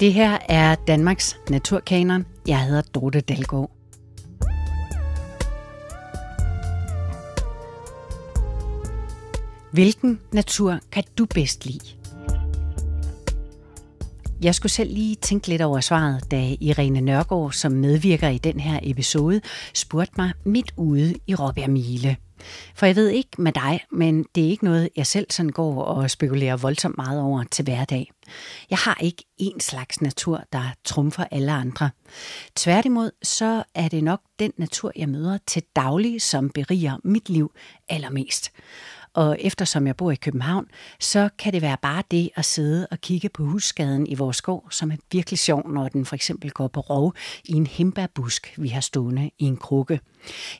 Det her er Danmarks Naturkanon. Jeg hedder Dorte Dalgaard. Hvilken natur kan du bedst lide? Jeg skulle selv lige tænke lidt over svaret, da Irene Nørgaard, som medvirker i den her episode, spurgte mig midt ude i Råbjerg Mile. For jeg ved ikke med dig, men det er ikke noget, jeg selv sådan går og spekulerer voldsomt meget over til hverdag. Jeg har ikke en slags natur, der trumfer alle andre. Tværtimod, så er det nok den natur, jeg møder til daglig, som beriger mit liv allermest. Og eftersom jeg bor i København, så kan det være bare det at sidde og kigge på husskaden i vores skov, som er virkelig sjov, når den for eksempel går på rov i en himbærbusk, vi har stående i en krukke.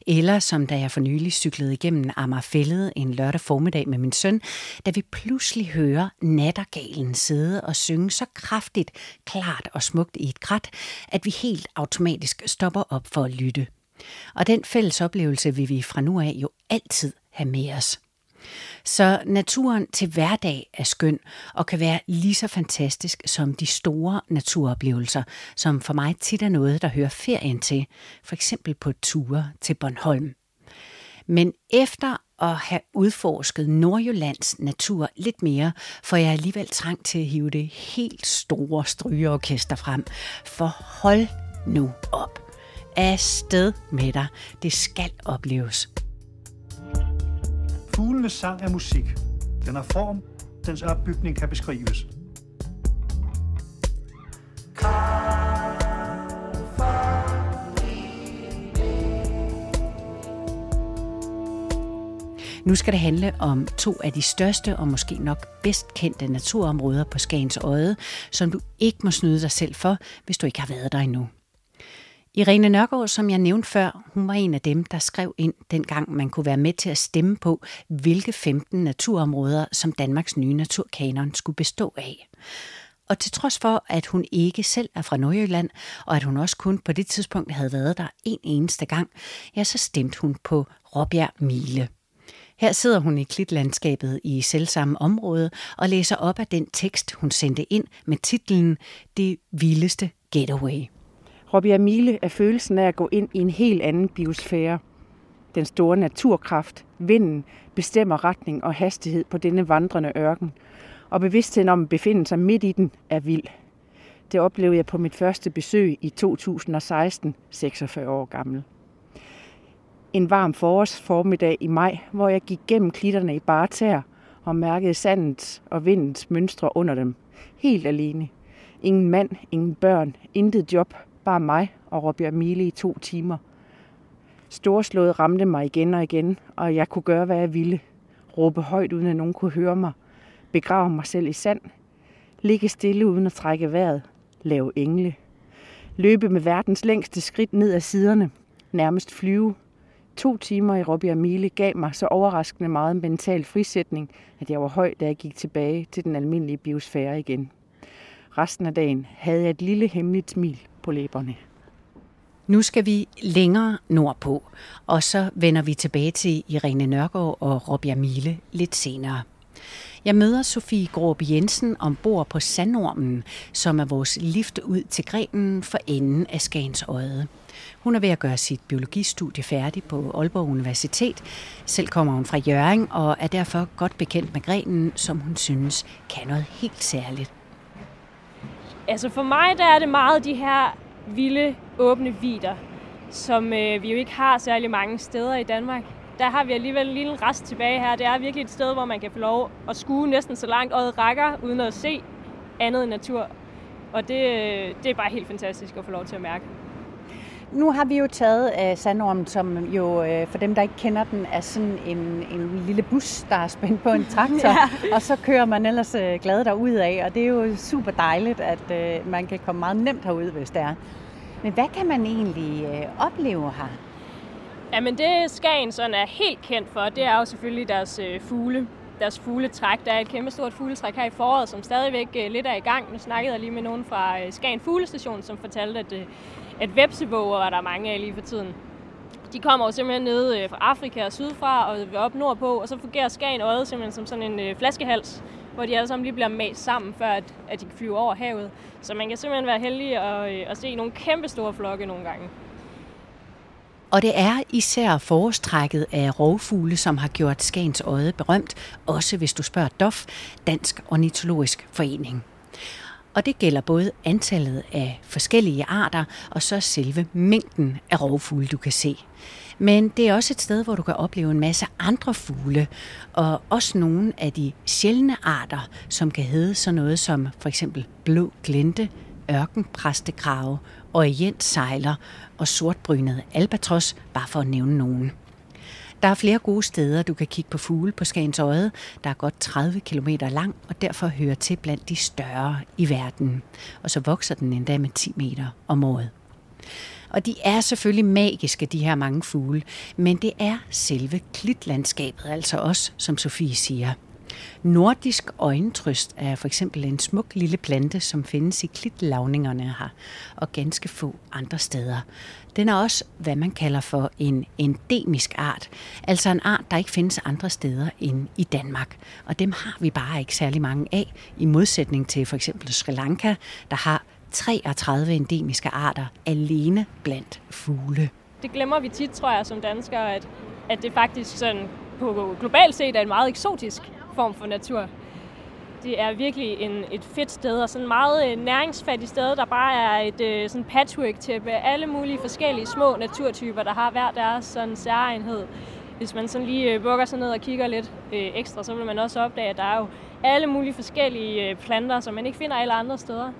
Eller som da jeg for nylig cyklede igennem Amagerfællet en lørdag formiddag med min søn, da vi pludselig hører nattergalen sidde og synge så kraftigt, klart og smukt i et krat, at vi helt automatisk stopper op for at lytte. Og den fælles oplevelse vil vi fra nu af jo altid have med os. Så naturen til hverdag er skøn og kan være lige så fantastisk som de store naturoplevelser, som for mig tit er noget, der hører ferien til, for eksempel på ture til Bornholm. Men efter at have udforsket Nordjyllands natur lidt mere, får jeg alligevel trang til at hive det helt store strygeorkester frem. For hold nu op. Afsted med dig. Det skal opleves. Fuglenes sang er musik. Den har form, dens opbygning kan beskrives. Nu skal det handle om to af de største og måske nok bedst kendte naturområder på Skagens Øje, som du ikke må snyde dig selv for, hvis du ikke har været der endnu. Irene Nørgaard, som jeg nævnte før, hun var en af dem, der skrev ind dengang man kunne være med til at stemme på, hvilke 15 naturområder, som Danmarks nye naturkanon skulle bestå af. Og til trods for, at hun ikke selv er fra Nordjylland, og at hun også kun på det tidspunkt havde været der en eneste gang, ja, så stemte hun på Råbjerg Mile. Her sidder hun i klitlandskabet i selvsamme område og læser op af den tekst, hun sendte ind med titlen Det vildeste getaway. Robbie Mile er følelsen af at gå ind i en helt anden biosfære. Den store naturkraft, vinden, bestemmer retning og hastighed på denne vandrende ørken, og bevidstheden om at befinde sig midt i den er vild. Det oplevede jeg på mit første besøg i 2016, 46 år gammel. En varm forårsformiddag i maj, hvor jeg gik gennem klitterne i bare tær og mærkede sandets og vindens mønstre under dem. Helt alene. Ingen mand, ingen børn, intet job, bare mig og Robbie Mile i to timer. Storslået ramte mig igen og igen, og jeg kunne gøre, hvad jeg ville. Råbe højt, uden at nogen kunne høre mig. Begrave mig selv i sand. Ligge stille, uden at trække vejret. Lave engle. Løbe med verdens længste skridt ned ad siderne. Nærmest flyve. To timer i Robbie Mile gav mig så overraskende meget mental frisætning, at jeg var høj, da jeg gik tilbage til den almindelige biosfære igen. Resten af dagen havde jeg et lille hemmeligt smil på læberne. Nu skal vi længere nordpå, og så vender vi tilbage til Irene Nørgaard og Rob Mile lidt senere. Jeg møder Sofie Gråb Jensen ombord på Sandormen, som er vores lift ud til grenen for enden af Skagens Øje. Hun er ved at gøre sit biologistudie færdig på Aalborg Universitet. Selv kommer hun fra Jøring og er derfor godt bekendt med grenen, som hun synes kan noget helt særligt. Altså for mig der er det meget de her vilde, åbne vider, som øh, vi jo ikke har særlig mange steder i Danmark. Der har vi alligevel en lille rest tilbage her. Det er virkelig et sted, hvor man kan få lov at skue næsten så langt øjet rækker, uden at se andet end natur. Og det, øh, det er bare helt fantastisk at få lov til at mærke. Nu har vi jo taget uh, Sandorm, som jo uh, for dem, der ikke kender den, er sådan en, en lille bus, der er spændt på en traktor. ja. Og så kører man ellers uh, glad derud af, og det er jo super dejligt, at uh, man kan komme meget nemt herud, hvis det er. Men hvad kan man egentlig uh, opleve her? Jamen det Skagen sådan er helt kendt for, det er jo selvfølgelig deres uh, fugle deres fugletræk. Der er et kæmpe stort fugletræk her i foråret, som stadigvæk lidt er i gang. Nu snakkede jeg lige med nogen fra Skagen Fuglestation, som fortalte, at at vepsevåger er der mange af lige for tiden. De kommer jo simpelthen ned øh, fra Afrika og sydfra og op nordpå, og så fungerer Skagen Øde simpelthen som sådan en øh, flaskehals hvor de alle sammen lige bliver mast sammen, før at, at de kan flyve over havet. Så man kan simpelthen være heldig at, øh, at se nogle kæmpe store flokke nogle gange. Og det er især forårstrækket af rovfugle, som har gjort Skagens Øje berømt, også hvis du spørger DOF, Dansk Ornitologisk Forening. Og det gælder både antallet af forskellige arter, og så selve mængden af rovfugle, du kan se. Men det er også et sted, hvor du kan opleve en masse andre fugle, og også nogle af de sjældne arter, som kan hedde sådan noget som for eksempel blå glente, ørkenpræstekrave, orientsejler og sortbrynet albatros, bare for at nævne nogen. Der er flere gode steder, du kan kigge på fugle på Skagens Øje, der er godt 30 km lang og derfor hører til blandt de større i verden. Og så vokser den endda med 10 meter om året. Og de er selvfølgelig magiske, de her mange fugle, men det er selve klitlandskabet altså også, som Sofie siger. Nordisk øjentrøst er for eksempel en smuk lille plante, som findes i klitlavningerne her, og ganske få andre steder. Den er også, hvad man kalder for en endemisk art, altså en art, der ikke findes andre steder end i Danmark. Og dem har vi bare ikke særlig mange af, i modsætning til for eksempel Sri Lanka, der har 33 endemiske arter alene blandt fugle. Det glemmer vi tit, tror jeg, som danskere, at, at det faktisk sådan på globalt set er en meget eksotisk form for natur. Det er virkelig en, et fedt sted, og sådan et meget øh, næringsfattigt sted, der bare er et øh, sådan patchwork-tæppe af alle mulige forskellige små naturtyper, der har hver deres sådan særegenhed. Hvis man sådan lige øh, bukker sig ned og kigger lidt øh, ekstra, så vil man også opdage, at der er jo alle mulige forskellige planter, som man ikke finder alle andre steder.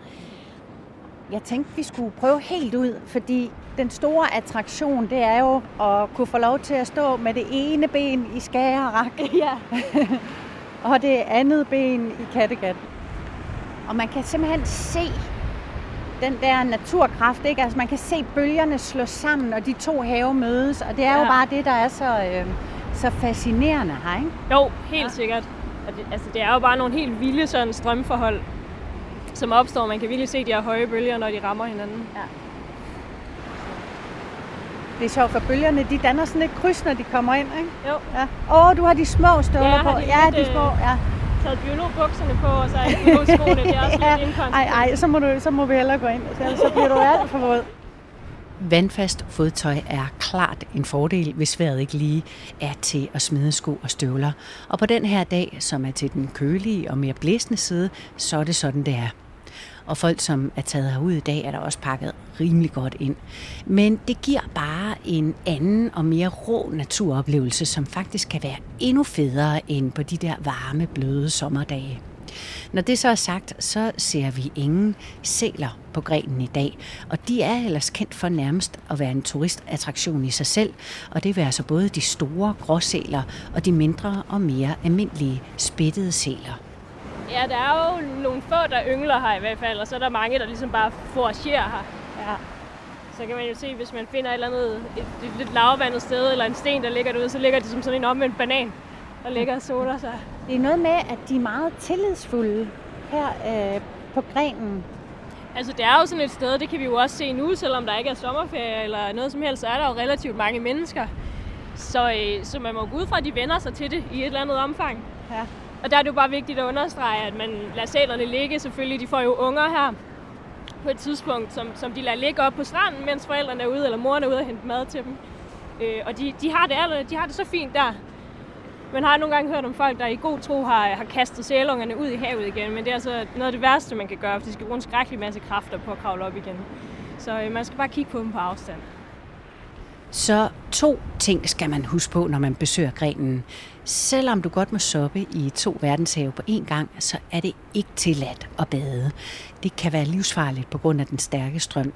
Jeg tænkte, vi skulle prøve helt ud, fordi den store attraktion, det er jo at kunne få lov til at stå med det ene ben i Skagerrak. Ja. og det andet ben i Kattegat. Og man kan simpelthen se den der naturkraft, ikke? Altså man kan se bølgerne slå sammen, og de to have mødes, og det er ja. jo bare det, der er så, øh, så fascinerende her, ikke? Jo, helt ja. sikkert. Det, altså, det er jo bare nogle helt vilde sådan strømforhold, som opstår. Man kan virkelig se de her høje bølger, når de rammer hinanden. Ja. Det er sjovt, for bølgerne de danner sådan et kryds, når de kommer ind, ikke? Jo. Ja. Åh, oh, du har de små støvler ja, på. De ja, de små, øh, ja. taget biologbukserne på, og så er biologskoene, det er også ja. lidt inkonsekvent. Ej, ej, så må, du, så må vi hellere gå ind, ellers så bliver du alt for våd. Vandfast fodtøj er klart en fordel, hvis vejret ikke lige er til at smide sko og støvler. Og på den her dag, som er til den kølige og mere blæsende side, så er det sådan, det er og folk, som er taget herud i dag, er der også pakket rimelig godt ind. Men det giver bare en anden og mere rå naturoplevelse, som faktisk kan være endnu federe end på de der varme, bløde sommerdage. Når det så er sagt, så ser vi ingen sæler på grenen i dag, og de er ellers kendt for nærmest at være en turistattraktion i sig selv, og det vil altså både de store gråsæler og de mindre og mere almindelige spættede sæler. Ja, der er jo nogle få, der yngler her i hvert fald, og så er der mange, der ligesom bare foragerer her. Ja. Så kan man jo se, hvis man finder et eller andet et, et lidt lavvandet sted, eller en sten, der ligger derude, så ligger de som sådan en omvendt banan, der ligger og soler sig. Det er noget med, at de er meget tillidsfulde her øh, på grenen. Altså, det er jo sådan et sted, det kan vi jo også se nu, selvom der ikke er sommerferie eller noget som helst, så er der jo relativt mange mennesker. Så, øh, så man må gå ud fra, at de vender sig til det i et eller andet omfang. Ja. Og der er det jo bare vigtigt at understrege, at man lader sælerne ligge. Selvfølgelig, de får jo unger her på et tidspunkt, som, som de lader ligge op på stranden, mens forældrene er ude, eller moren er ude og hente mad til dem. Øh, og de, de, har det aller, de har det så fint der. Man har nogle gange hørt om folk, der i god tro har, har kastet sælungerne ud i havet igen, men det er altså noget af det værste, man kan gøre, for de skal bruge en skrækkelig masse kræfter på at kravle op igen. Så øh, man skal bare kigge på dem på afstand. Så to ting skal man huske på, når man besøger grenen. Selvom du godt må soppe i to verdenshave på én gang, så er det ikke tilladt at bade. Det kan være livsfarligt på grund af den stærke strøm.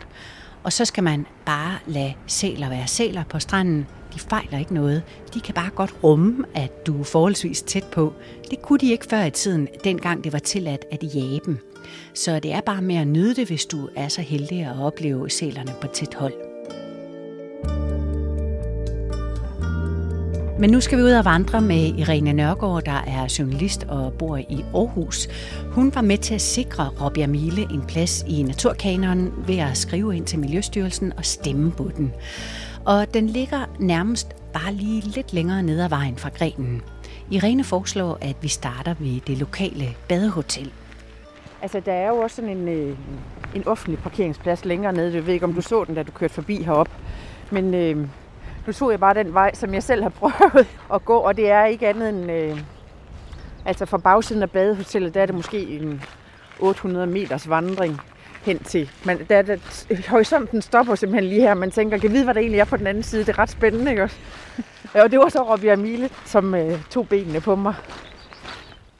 Og så skal man bare lade sæler være sæler på stranden. De fejler ikke noget. De kan bare godt rumme, at du er forholdsvis tæt på. Det kunne de ikke før i tiden, dengang det var tilladt at jage dem. Så det er bare med at nyde det, hvis du er så heldig at opleve sælerne på tæt hold. Men nu skal vi ud og vandre med Irene Nørgaard, der er journalist og bor i Aarhus. Hun var med til at sikre Robbie Mile en plads i Naturkanonen ved at skrive ind til Miljøstyrelsen og stemme på den. Og den ligger nærmest bare lige lidt længere ned ad vejen fra grenen. Irene foreslår, at vi starter ved det lokale badehotel. Altså, der er jo også sådan en, øh, en offentlig parkeringsplads længere nede. Jeg ved ikke, om du så den, da du kørte forbi herop. Men øh, nu tog jeg bare den vej, som jeg selv har prøvet at gå, og det er ikke andet end... Øh, altså fra bagsiden af badehotellet, der er det måske en 800 meters vandring hen til. Men der, der, horisonten stopper simpelthen lige her. Man tænker, kan vide, hvad der egentlig er på den anden side. Det er ret spændende, ikke også? Og det var så Robbie Amile, som øh, tog benene på mig.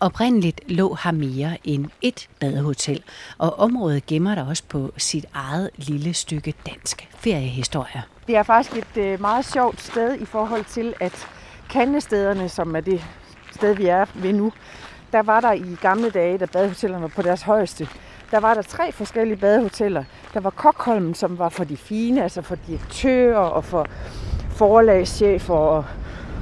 Oprindeligt lå her mere end et badehotel, og området gemmer der også på sit eget lille stykke dansk feriehistorie. Det er faktisk et øh, meget sjovt sted i forhold til, at kandestederne, som er det sted, vi er ved nu, der var der i gamle dage, da badehotellerne var på deres højeste, der var der tre forskellige badehoteller. Der var Kokholm, som var for de fine, altså for direktører og for forlagschefer og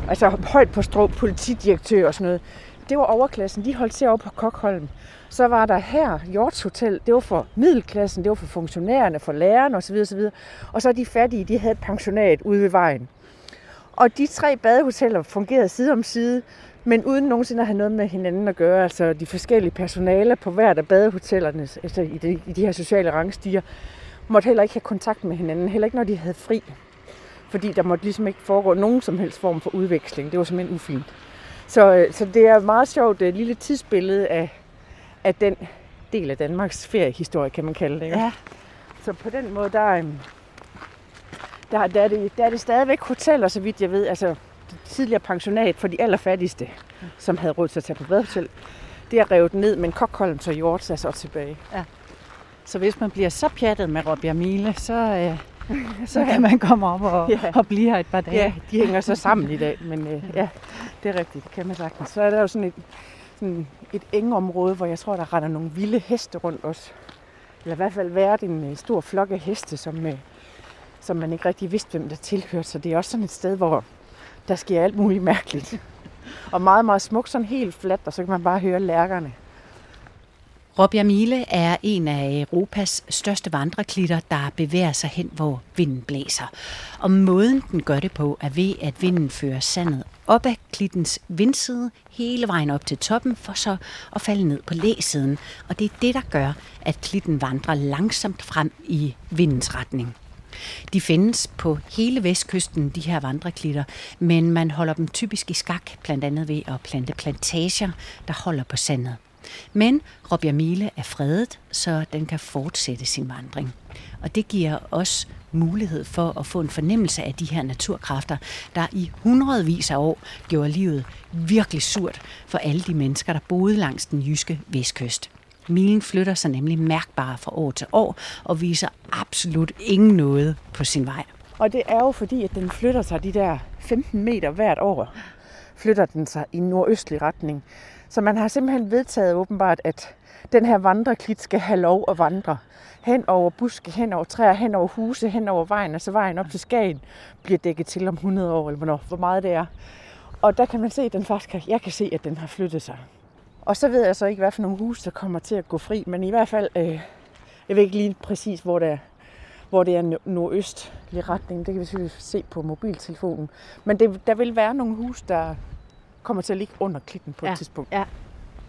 altså højt på strå politidirektør og sådan noget. Det var overklassen, de holdt sig over på Kokholm. Så var der her Hjorts Hotel, det var for middelklassen, det var for funktionærerne, for lærerne osv. osv. Og så de fattige, de havde et pensionat ude ved vejen. Og de tre badehoteller fungerede side om side, men uden nogensinde at have noget med hinanden at gøre. Altså de forskellige personaler på hvert af badehotellerne, altså i de, i de her sociale rangstiger, måtte heller ikke have kontakt med hinanden, heller ikke når de havde fri. Fordi der måtte ligesom ikke foregå nogen som helst form for udveksling. Det var simpelthen ufint. Så, øh, så det er meget sjovt et lille tidsbillede af, af den del af Danmarks feriehistorie, kan man kalde det. Ikke? Ja. Så på den måde, der, øhm, der, der, er det, der er det stadigvæk hoteller, så vidt jeg ved. Altså det tidligere pensionat for de allerfattigste, som havde råd til at tage på badehotel. Det er revet ned, men Kokholm og Hjort er så tilbage. Så hvis man bliver så pjattet med Robbie Mile, så, øh, så kan man komme op og, Ja. og blive her et par dage. Ja, de hænger så sammen i dag, men øh, ja, det er rigtigt, det kan man sagtens. Så er der jo sådan et, sådan et engområde, hvor jeg tror, der render nogle vilde heste rundt også. Eller i hvert fald været en øh, stor flok af heste, som, øh, som man ikke rigtig vidste, hvem der tilhørte. Så det er også sådan et sted, hvor der sker alt muligt mærkeligt. Og meget, meget smukt, sådan helt fladt, og så kan man bare høre lærkerne. Robbia Mile er en af Europas største vandreklitter, der bevæger sig hen, hvor vinden blæser. Og måden den gør det på, er ved, at vinden fører sandet op ad klittens vindside, hele vejen op til toppen, for så at falde ned på læsiden. Og det er det, der gør, at klitten vandrer langsomt frem i vindens retning. De findes på hele vestkysten, de her vandreklitter, men man holder dem typisk i skak, blandt andet ved at plante plantager, der holder på sandet. Men Robbia Mile er fredet, så den kan fortsætte sin vandring. Og det giver os mulighed for at få en fornemmelse af de her naturkræfter, der i hundredvis af år gjorde livet virkelig surt for alle de mennesker, der boede langs den jyske vestkyst. Milen flytter sig nemlig mærkbart fra år til år og viser absolut ingen noget på sin vej. Og det er jo fordi, at den flytter sig de der 15 meter hvert år. Flytter den sig i nordøstlig retning. Så man har simpelthen vedtaget åbenbart, at den her vandreklit skal have lov at vandre. Hen over buske, hen over træer, hen over huse, hen over vejen, og altså vejen op til Skagen, bliver dækket til om 100 år, eller hvornår, hvor meget det er. Og der kan man se, at den faktisk kan, jeg kan se, at den har flyttet sig. Og så ved jeg så ikke, hvad for nogle huse, der kommer til at gå fri, men i hvert fald, øh, jeg ved ikke lige præcis, hvor det er, hvor det er nordøstlig retning. Det kan vi selvfølgelig se på mobiltelefonen. Men det, der vil være nogle huse, der kommer til at ligge under klitten på Ja, et tidspunkt. ja.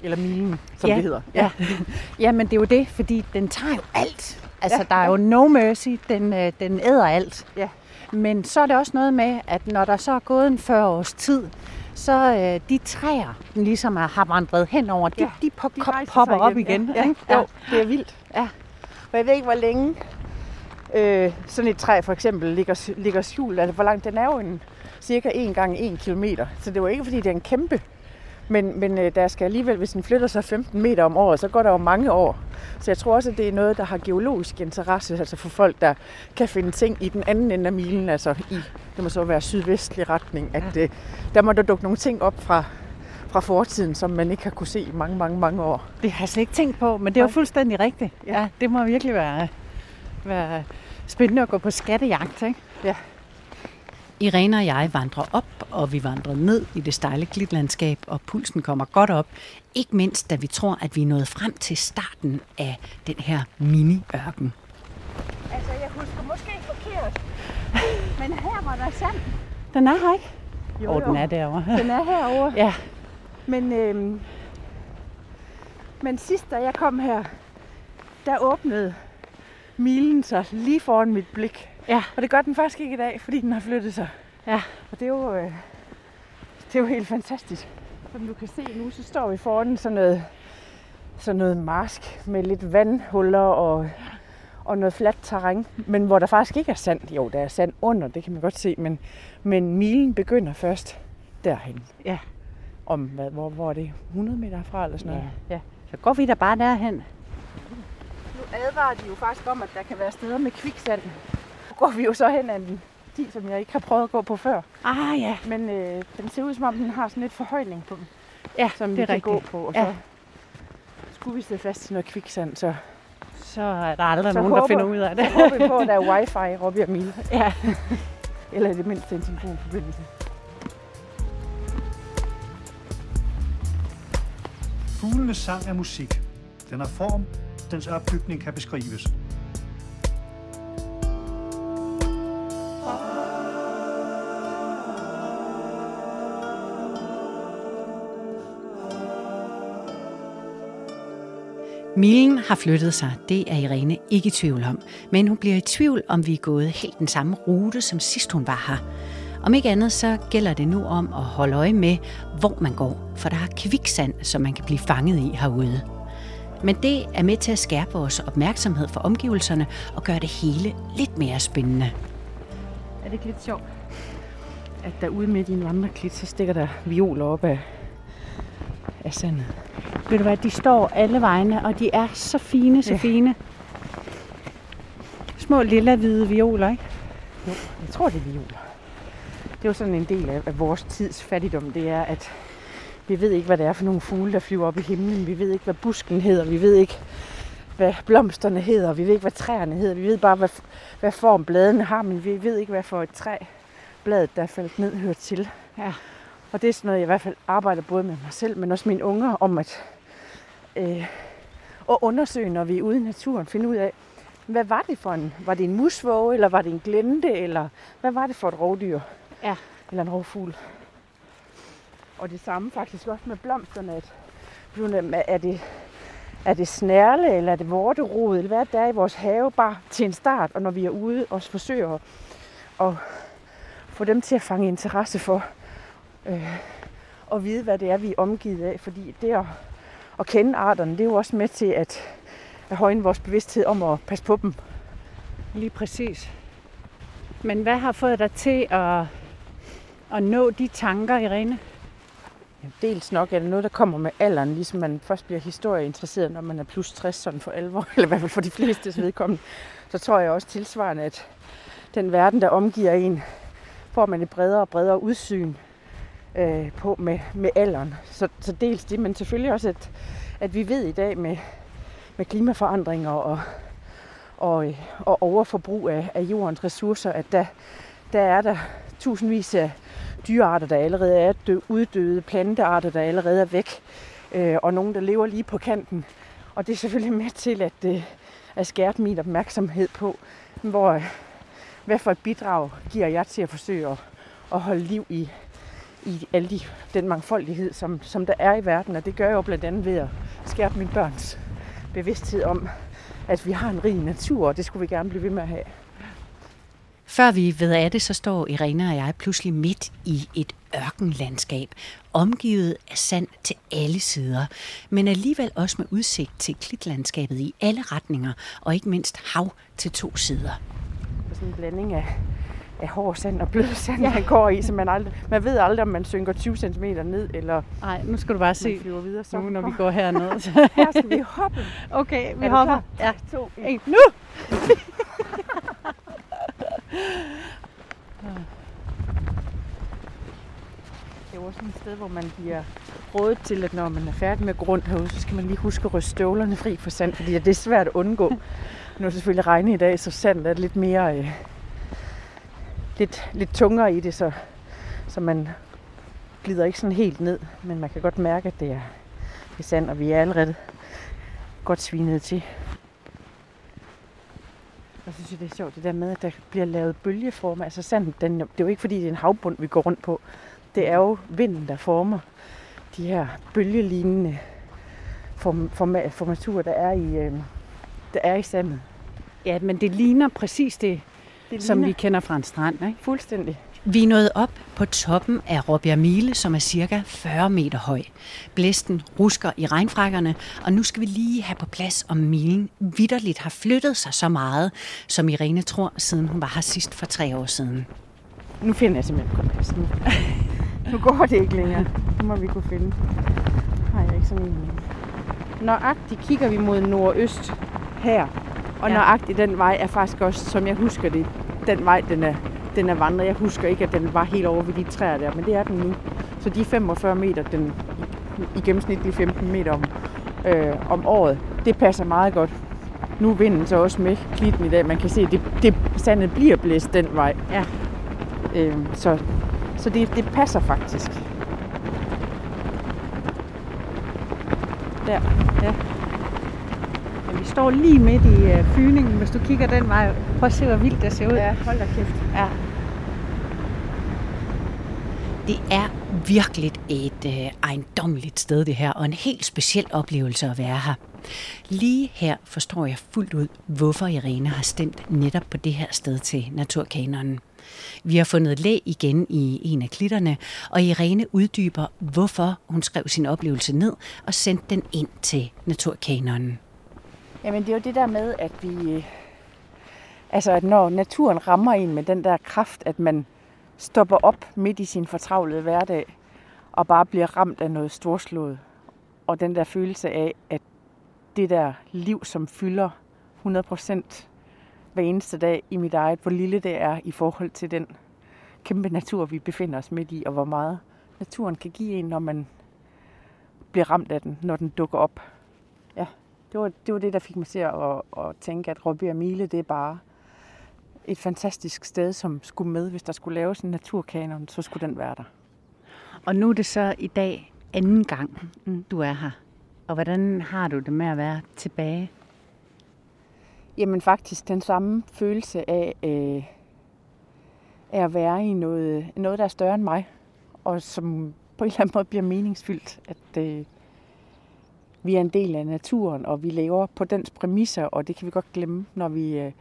Eller milen, som Ja, det hedder. Ja. ja, men det er jo det, fordi den tager jo alt. Altså, Ja, ja, der er jo no mercy, den, øh, den æder alt. Ja. Men så er det også noget med, at når der så er gået en 40 års tid, så øh, de træer, den ligesom er, har vandret henover, de, Ja, de, pop, de popper op igen. igen. Ja, ikke? ja. Jo, det er vildt. Ja. Og jeg ved ikke, hvor længe øh, sådan et træ for eksempel ligger, ligger skjult. Altså, hvor langt den er jo en, cirka 1 gange 1 kilometer. Så det jo ikke, fordi det er en kæmpe. Men, men øh, der skal alligevel, hvis den flytter sig 15 meter om året, så går der jo mange år. Så jeg tror også, at det er noget, der har geologisk interesse, altså for folk, der kan finde ting i den anden ende af milen, altså i, det må så være sydvestlig retning, at øh, der må der dukke nogle ting op fra, fra fortiden, som man ikke har kunne se i mange, mange, mange år. Det har jeg slet ikke tænkt på, men det er jo fuldstændig rigtigt. Ja. Ja, det må virkelig være, være spændende at gå på skattejagt, ikke? Irene og jeg vandrer op, og vi vandrer ned i det stejle klitlandskab, og pulsen kommer godt op. Ikke mindst, da vi tror, at vi er nået frem til starten af den her mini-ørken. Altså, jeg husker måske forkert, men her var der sand. Den er her ikke? Jo, Åh, jo. den er derovre. Den er herovre. Ja, Men, øhm, men sidst, da jeg kom her, der åbnede milen sig lige foran mit blik. Ja. Og det gør den faktisk ikke i dag, fordi den har flyttet sig. Ja. Og det er jo, øh, det er jo helt fantastisk. Som du kan se nu, så står vi foran sådan noget, sådan noget marsk med lidt vandhuller og, og noget fladt terræn, men hvor der faktisk ikke er sand. Jo, der er sand under, det kan man godt se, men, men milen begynder først derhen. Ja. Om, hvad, hvor, hvor er det? 100 meter herfra eller sådan noget? ja. Så går vi da bare derhen. Nu advarer de jo faktisk om, at der kan være steder med kviksand. Går vi jo så hen ad en sti, som jeg ikke har prøvet at gå på før. Ah ja. Men øh, den ser ud som om, den har sådan lidt forhøjning på den, Ja, som det vi er kan rigtigt. gå på. Og Ja. så skulle vi sidde fast til noget kviksand, så, Så er der aldrig Så nogen, der håber- finder ud af det. så håber vi på, at der er wifi i Robbie og Mille. Ja. Eller i det mindste en telefonforbindelse. Fuglenes sang er musik. Den har form, dens opbygning kan beskrives. Milen har flyttet sig, det er Irene ikke i tvivl om. Men hun bliver i tvivl, om vi er gået helt den samme rute, som sidst hun var her. Om ikke andet, så gælder det nu om at holde øje med, hvor man går, for der er kviksand, som man kan blive fanget i herude. Men det er med til at skærpe vores opmærksomhed for omgivelserne og gøre det hele lidt mere spændende. Er det ikke lidt sjovt, at der ude midt i en vandreklit, så stikker der violer op af, af sandet. Ved du hvad, de står alle vegne, og de er så fine, så Ja. fine. Små lilla hvide violer, ikke? Jo, jeg tror, det er violer. Det er jo sådan en del af, af vores tids fattigdom, det er, at vi ved ikke, hvad det er for nogle fugle, der flyver op i himlen. Vi ved ikke, hvad busken hedder. Vi ved ikke, hvad blomsterne hedder. Vi ved ikke, hvad træerne hedder. Vi ved bare, hvad, hvad form bladene har, men vi ved ikke, hvad for et træ bladet, der er faldet ned, hører til. Ja. Og det er sådan noget, jeg i hvert fald arbejder både med mig selv, men også mine unger om at, øh, at undersøge, når vi er ude i naturen, finde ud af, hvad var det for en, var det en musvåge, eller var det en glente, eller hvad var det for et rovdyr? Ja. Eller en rovfugl. Og det samme faktisk også med blomsterne, at er det, er det snærle, eller er det vorterod, eller hvad der er i vores have, bare til en start, og når vi er ude og forsøger at, at få dem til at fange interesse for, øh, og vide, hvad det er, vi er omgivet af. Fordi det at, at kende arterne, det er jo også med til at, at højne vores bevidsthed om at passe på dem. Lige præcis. Men hvad har fået dig til at, at nå de tanker, Irene? Dels nok er det noget, der kommer med alderen, ligesom man først bliver historieinteresseret, når man er plus 60 sådan for alvor, eller i hvert fald for de flestes vedkommende. Så tror jeg også tilsvarende, at den verden, der omgiver en, får man et bredere og bredere udsyn øh, på med, med alderen. Så, så dels det, men selvfølgelig også, at, at vi ved i dag med, med klimaforandringer og, og, øh, og overforbrug af, af jordens ressourcer, at der, der er der tusindvis af dyrearter, der allerede er dø- uddøde, plantearter, der allerede er væk, øh, og nogle, der lever lige på kanten. Og det er selvfølgelig med til at, øh, at skærpe min opmærksomhed på, hvor, øh, hvad for et bidrag giver jeg til at forsøge at, at holde liv i, i alle de, den mangfoldighed, som, som der er i verden. Og det gør jeg jo blandt andet ved at skærpe mine børns bevidsthed om, at vi har en rig natur, og det skulle vi gerne blive ved med at have. Før vi ved af det, så står Irene og jeg pludselig midt i et ørkenlandskab, omgivet af sand til alle sider, men alligevel også med udsigt til klitlandskabet i alle retninger, og ikke mindst hav til to sider. Sådan en blanding af, af hård sand og blød sand, ja. man går i, så man, aldrig, man ved aldrig, om man synker 20 cm ned, eller Nej, nu skal du bare se flyver videre. Så nu, når vi går herned. Her skal vi hoppe. okay, vi Er hopper. Ja. To, en. Nu! Det er jo også et sted, hvor man bliver rådet til, at når man er færdig med grund herude, så skal man lige huske at ryste støvlerne fri for sand, fordi det er svært at undgå. Nu er det selvfølgelig regnet i dag, så sand er lidt mere... Øh, lidt, lidt tungere i det, så, så man glider ikke sådan helt ned, men man kan godt mærke, at det er, det er sand, og vi er allerede godt svinet til. Og så synes jeg, det er sjovt, det der med, at der bliver lavet bølgeformer. Altså sand, den, det er jo ikke fordi, det er en havbund, vi går rundt på. Det er jo vinden, der former de her bølgelignende form, form, formaturer, der er i, øh, der er i sandet. Ja, men det ligner præcis det, det som vi kender fra en strand, ikke? Fuldstændig. Vi er nået op på toppen af Råbjerg Mile, som er cirka 40 meter høj. Blæsten rusker i regnfrakkerne, og nu skal vi lige have på plads, om milen vidderligt har flyttet sig så meget, som Irene tror, siden hun var her sidst for tre år siden. Nu finder jeg simpelthen kompas nu. nu går det ikke længere. Nu må vi kunne finde. Har jeg ikke sådan en... Nøjagtigt kigger vi mod nordøst her. Og ja. nøjagtigt den vej er faktisk også, som jeg husker det, den vej, den er, den er vandret. Jeg husker ikke, at den var helt over ved de træer der, men det er den nu. Så de 45 meter, den i, gennemsnit de 15 meter om, øh, om året, det passer meget godt. Nu er vinden så også med klitten i dag. Man kan se, at det, det, sandet bliver blæst den vej. Ja. Øh, så så det, det passer faktisk. Der, ja. Men vi står lige midt i uh, fyningen, hvis du kigger den vej. Prøv at se, hvor vildt det ser ud. Ja, hold da kæft. Ja. Det er virkelig et øh, ejendommeligt sted det her, og en helt speciel oplevelse at være her. Lige her forstår jeg fuldt ud, hvorfor Irene har stemt netop på det her sted til Naturkanonen. Vi har fundet læ igen i en af klitterne, og Irene uddyber, hvorfor hun skrev sin oplevelse ned og sendte den ind til Naturkanonen. Jamen det er jo det der med, at vi... Øh, altså at når naturen rammer en med den der kraft, at man stopper op midt i sin fortravlede hverdag og bare bliver ramt af noget storslået. Og den der følelse af, at det der liv, som fylder 100% hver eneste dag i mit eget, hvor lille det er i forhold til den kæmpe natur, vi befinder os midt i, og hvor meget naturen kan give en, når man bliver ramt af den, når den dukker op. Det var det, var det der fik mig til at, at tænke, at Råbjerg Mile, det er bare et fantastisk sted, som skulle med. Hvis der skulle laves en naturkanon, så skulle den være der. Og nu er det så i dag anden gang, mm. du er her. Og hvordan har du det med at være tilbage? Jamen faktisk den samme følelse af, øh, af at være i noget, noget, der er større end mig. Og som på en eller anden måde bliver meningsfyldt. At øh, vi er en del af naturen, og vi lever på dens præmisser, og det kan vi godt glemme, når vi øh,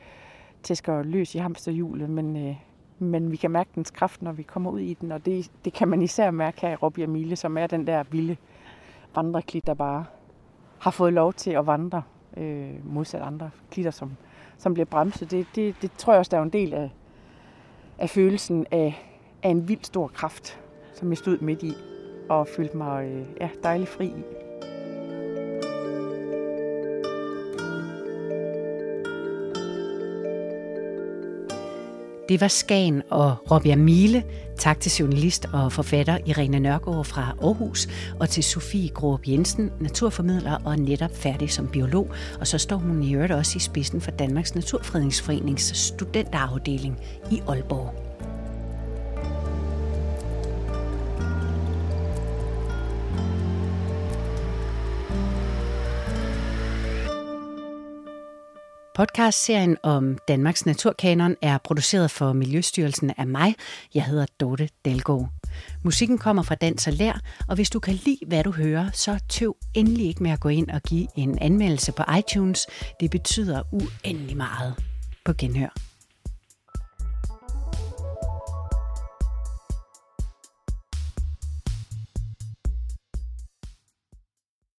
tæsker løs i hamsterhjulet. Men, øh, men vi kan mærke dens kraft, når vi kommer ud i den, og det, det kan man især mærke her i Robbie Mille, som er den der vilde vandreklit, der bare har fået lov til at vandre øh, modsat andre klitter, som, som bliver bremset. Det, det, det tror jeg også, der er en del af, af følelsen af, af en vild stor kraft, som jeg stod midt i og følte mig øh, ja, dejlig fri i. Det var Skagen og Robja Mile. Tak til journalist og forfatter Irene Nørgaard fra Aarhus, og til Sofie Gråb Jensen, naturformidler og netop færdig som biolog. Og så står hun i øvrigt også i spidsen for Danmarks Naturfredningsforenings studenterafdeling i Aalborg. Podcastserien om Danmarks Naturkanon er produceret for Miljøstyrelsen af mig. Jeg hedder Dorte Dalgaard. Musikken kommer fra Dans og Lær, og hvis du kan lide, hvad du hører, så tøv endelig ikke med at gå ind og give en anmeldelse på iTunes. Det betyder uendelig meget. På genhør.